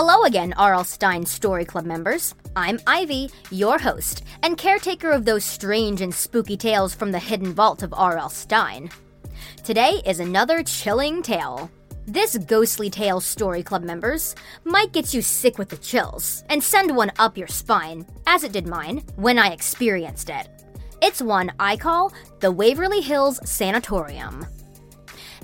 Hello again, R.L. Stine Story Club members. I'm Ivy, your host, and caretaker of those strange and spooky tales from the hidden vault of R.L. Stine. Today is another chilling tale. This ghostly tale, Story Club members, might get you sick with the chills and send one up your spine, as it did mine when I experienced it. It's one I call the Waverly Hills Sanatorium.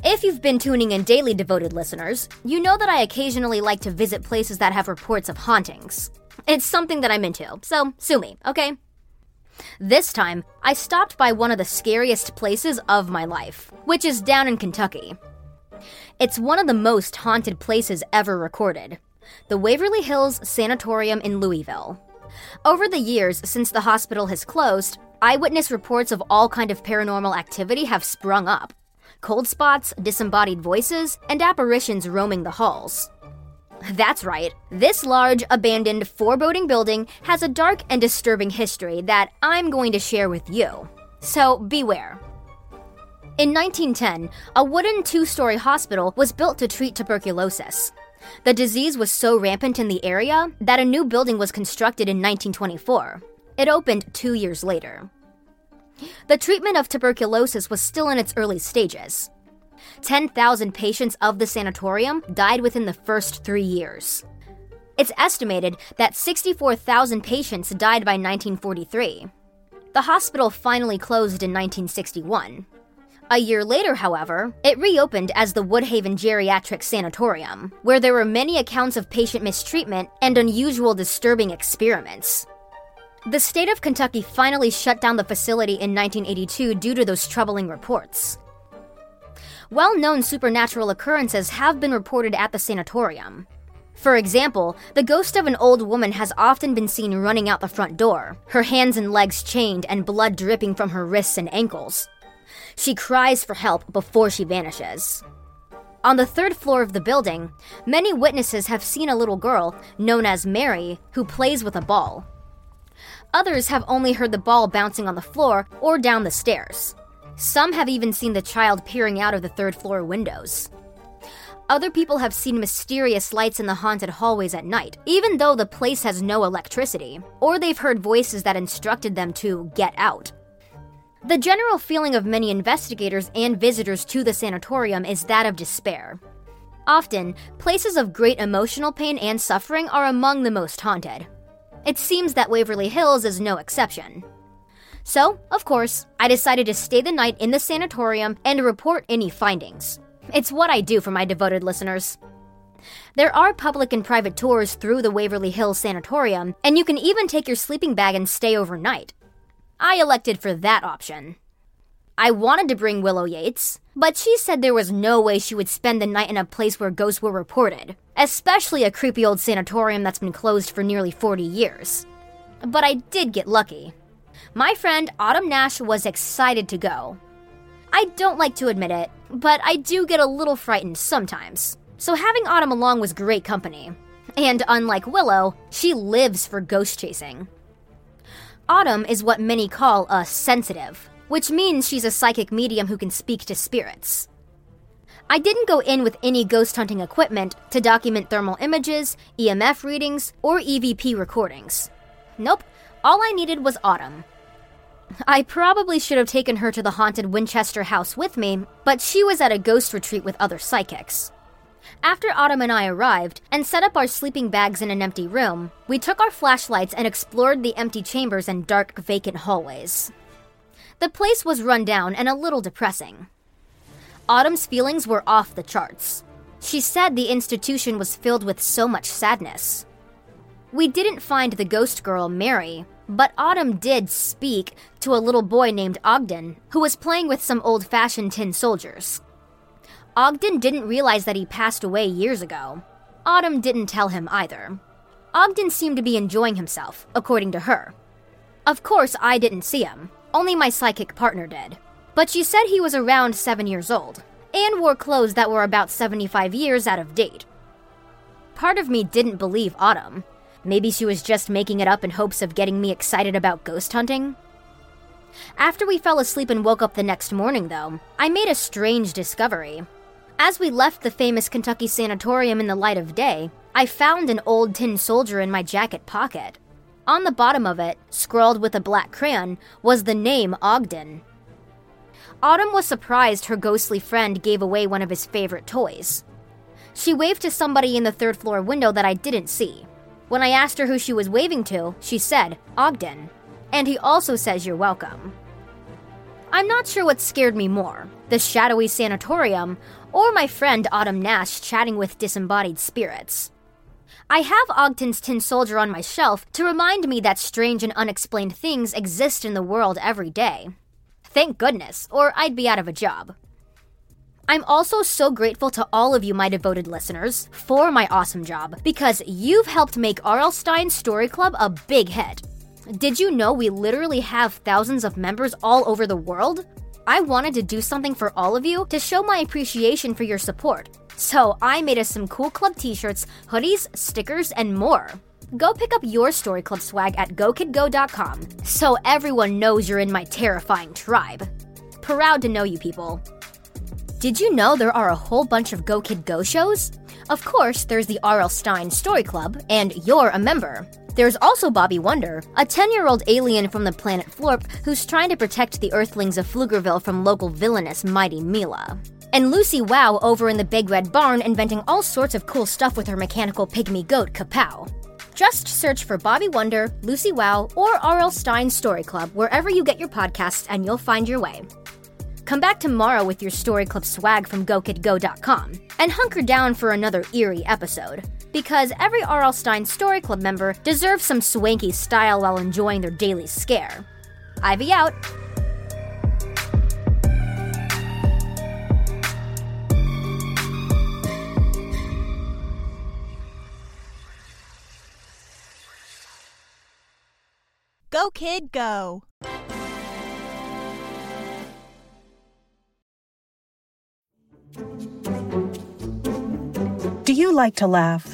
If you've been tuning in daily, devoted listeners, you know that I occasionally like to visit places that have reports of hauntings. It's something that I'm into, so sue me, okay? This time, I stopped by one of the scariest places of my life, which is down in Kentucky. It's one of the most haunted places ever recorded the Waverly Hills Sanatorium in Louisville. Over the years since the hospital has closed, eyewitness reports of all kind of paranormal activity have sprung up cold spots, disembodied voices, and apparitions roaming the halls. That's right, this large, abandoned, foreboding building has a dark and disturbing history that I'm going to share with you. So beware. In 1910, a wooden two story hospital was built to treat tuberculosis. The disease was so rampant in the area that a new building was constructed in 1924. It opened two years later. The treatment of tuberculosis was still in its early stages. 10,000 patients of the sanatorium died within the first three years. It's estimated that 64,000 patients died by 1943. The hospital finally closed in 1961. A year later, however, it reopened as the Woodhaven Geriatric Sanatorium, where there were many accounts of patient mistreatment and unusual disturbing experiments. The state of Kentucky finally shut down the facility in 1982 due to those troubling reports. Well known supernatural occurrences have been reported at the sanatorium. For example, the ghost of an old woman has often been seen running out the front door, her hands and legs chained and blood dripping from her wrists and ankles. She cries for help before she vanishes. On the third floor of the building, many witnesses have seen a little girl, known as Mary, who plays with a ball. Others have only heard the ball bouncing on the floor or down the stairs. Some have even seen the child peering out of the third floor windows. Other people have seen mysterious lights in the haunted hallways at night, even though the place has no electricity, or they've heard voices that instructed them to get out. The general feeling of many investigators and visitors to the sanatorium is that of despair. Often, places of great emotional pain and suffering are among the most haunted. It seems that Waverly Hills is no exception. So, of course, I decided to stay the night in the sanatorium and report any findings. It's what I do for my devoted listeners. There are public and private tours through the Waverly Hills Sanatorium, and you can even take your sleeping bag and stay overnight. I elected for that option. I wanted to bring Willow Yates, but she said there was no way she would spend the night in a place where ghosts were reported, especially a creepy old sanatorium that's been closed for nearly 40 years. But I did get lucky. My friend Autumn Nash was excited to go. I don't like to admit it, but I do get a little frightened sometimes. So having Autumn along was great company. And unlike Willow, she lives for ghost chasing. Autumn is what many call a sensitive, which means she's a psychic medium who can speak to spirits. I didn't go in with any ghost hunting equipment to document thermal images, EMF readings, or EVP recordings. Nope, all I needed was Autumn. I probably should have taken her to the haunted Winchester house with me, but she was at a ghost retreat with other psychics. After Autumn and I arrived and set up our sleeping bags in an empty room, we took our flashlights and explored the empty chambers and dark, vacant hallways. The place was run down and a little depressing. Autumn's feelings were off the charts. She said the institution was filled with so much sadness. We didn't find the ghost girl, Mary, but Autumn did speak to a little boy named Ogden, who was playing with some old fashioned tin soldiers. Ogden didn't realize that he passed away years ago. Autumn didn't tell him either. Ogden seemed to be enjoying himself, according to her. Of course, I didn't see him, only my psychic partner did. But she said he was around seven years old, and wore clothes that were about 75 years out of date. Part of me didn't believe Autumn. Maybe she was just making it up in hopes of getting me excited about ghost hunting? After we fell asleep and woke up the next morning, though, I made a strange discovery. As we left the famous Kentucky sanatorium in the light of day, I found an old tin soldier in my jacket pocket. On the bottom of it, scrawled with a black crayon, was the name Ogden. Autumn was surprised her ghostly friend gave away one of his favorite toys. She waved to somebody in the third floor window that I didn't see. When I asked her who she was waving to, she said, Ogden. And he also says you're welcome. I'm not sure what scared me more the shadowy sanatorium or my friend Autumn Nash chatting with disembodied spirits. I have Ogden's Tin Soldier on my shelf to remind me that strange and unexplained things exist in the world every day. Thank goodness, or I'd be out of a job. I'm also so grateful to all of you, my devoted listeners, for my awesome job, because you've helped make R.L. Stine Story Club a big hit. Did you know we literally have thousands of members all over the world? I wanted to do something for all of you to show my appreciation for your support. So I made us some cool club t shirts, hoodies, stickers, and more. Go pick up your Story Club swag at gokidgo.com so everyone knows you're in my terrifying tribe. Proud to know you people. Did you know there are a whole bunch of Go Kid Go shows? Of course, there's the R.L. Stine Story Club, and you're a member. There's also Bobby Wonder, a 10 year old alien from the planet Florp who's trying to protect the Earthlings of Pflugerville from local villainous Mighty Mila. And Lucy Wow over in the Big Red Barn inventing all sorts of cool stuff with her mechanical pygmy goat, Kapow. Just search for Bobby Wonder, Lucy Wow, or R.L. Stine Story Club wherever you get your podcasts and you'll find your way. Come back tomorrow with your Story Club swag from GoKidGo.com and hunker down for another eerie episode. Because every R.L. Stine Story Club member deserves some swanky style while enjoying their daily scare. Ivy out. Go, kid, go. Do you like to laugh?